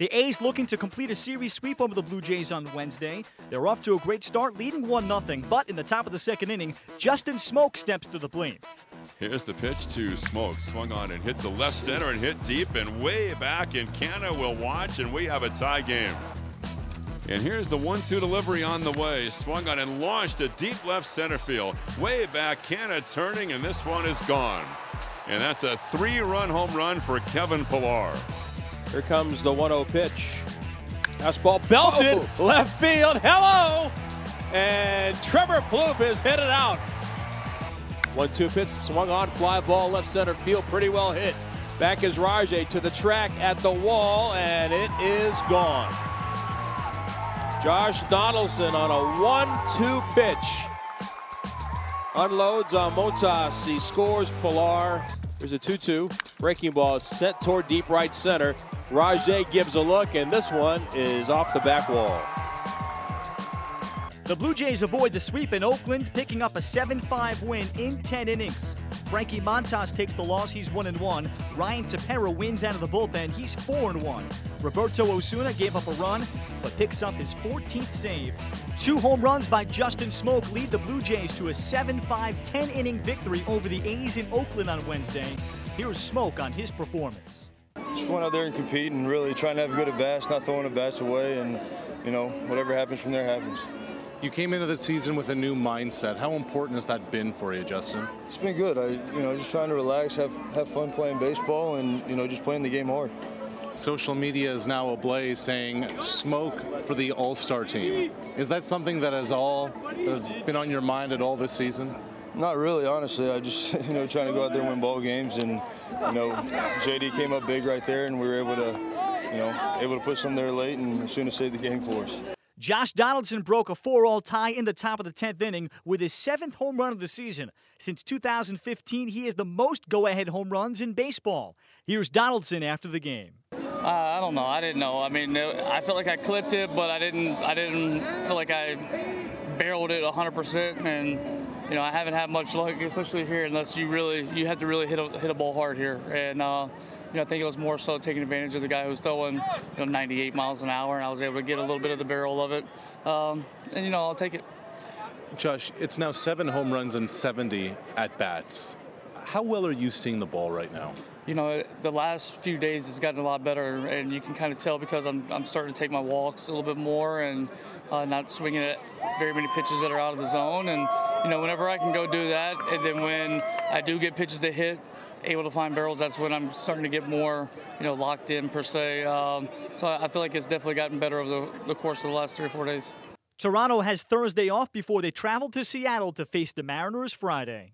The A's looking to complete a series sweep over the Blue Jays on Wednesday. They're off to a great start, leading 1 0, but in the top of the second inning, Justin Smoak steps to the plate. Here's the pitch to Smoak. Swung on and hit the left center and hit deep and way back. And Canha will watch, and we have a tie game. And here's the 1 2 delivery on the way. Swung on and launched a deep left center field. Way back, Canha turning, and this one is gone. And that's a three run home run for Kevin Pillar. Here comes the 1 0 pitch. Fastball belted, Oh. left field. Hello! And Trevor Plouffe is hit it out. 1 2 pitch, swung on, fly ball, left center field, pretty well hit. Back is Rajai to the track at the wall, and it is gone. Josh Donaldson on a 1 2 pitch. Unloads on Montas. He scores Pillar. There's a 2 2. Breaking ball is sent toward deep right center. Rajai gives a look, and this one is off the back wall. The Blue Jays avoid the sweep in Oakland, picking up a 7 5 win in 10 innings. Frankie Montas takes the loss, he's 1 and 1. Ryan Tepera wins out of the bullpen, he's 4 and 1. Roberto Osuna gave up a run, but picks up his 14th save. Two home runs by Justin Smoak lead the Blue Jays to a 7 5 10 inning victory over the A's in Oakland on Wednesday. Here's Smoak on his performance. Just going out there and competing, and really trying to have a good at bats, not throwing the bats away, and you know whatever happens from there happens. You came into the season with a new mindset. How important has that been for you, Justin? It's been good. I you know just trying to relax, have have fun playing baseball, and you know just playing the game hard. Social media is now ablaze saying Smoak for the All-Star team. Is that something that has all that has been on your mind at all this season? Not really, honestly. I just you know trying to go out there and win ball games, and you know JD came up big right there, and we were able to you know able to put some there late, and as soon as saved the game for us. Josh Donaldson broke a 4 all tie in the top of the 10th inning with his seventh home run of the season. Since 2015, he has the most go ahead home runs in baseball. Here's Donaldson after the game. Uh, I don't know. I didn't know. I mean, it- I felt like I clipped it, but I didn't. I didn't feel like I barreled it 100%. And you know, I haven't had much luck, especially here, unless you really you have to really hit a, hit a ball hard here. And uh, you know, I think it was more so taking advantage of the guy who was throwing you know 98 miles an hour, and I was able to get a little bit of the barrel of it. Um, and you know, I'll take it. Josh, it's now seven home runs and 70 at bats. How well are you seeing the ball right now? You know, the last few days it's gotten a lot better, and you can kind of tell because I'm, I'm starting to take my walks a little bit more and uh, not swinging at very many pitches that are out of the zone. And, you know, whenever I can go do that, and then when I do get pitches to hit, able to find barrels, that's when I'm starting to get more, you know, locked in per se. Um, so I I feel like it's definitely gotten better over the, the course of the last three or four days. Toronto has Thursday off before they travel to Seattle to face the Mariners Friday.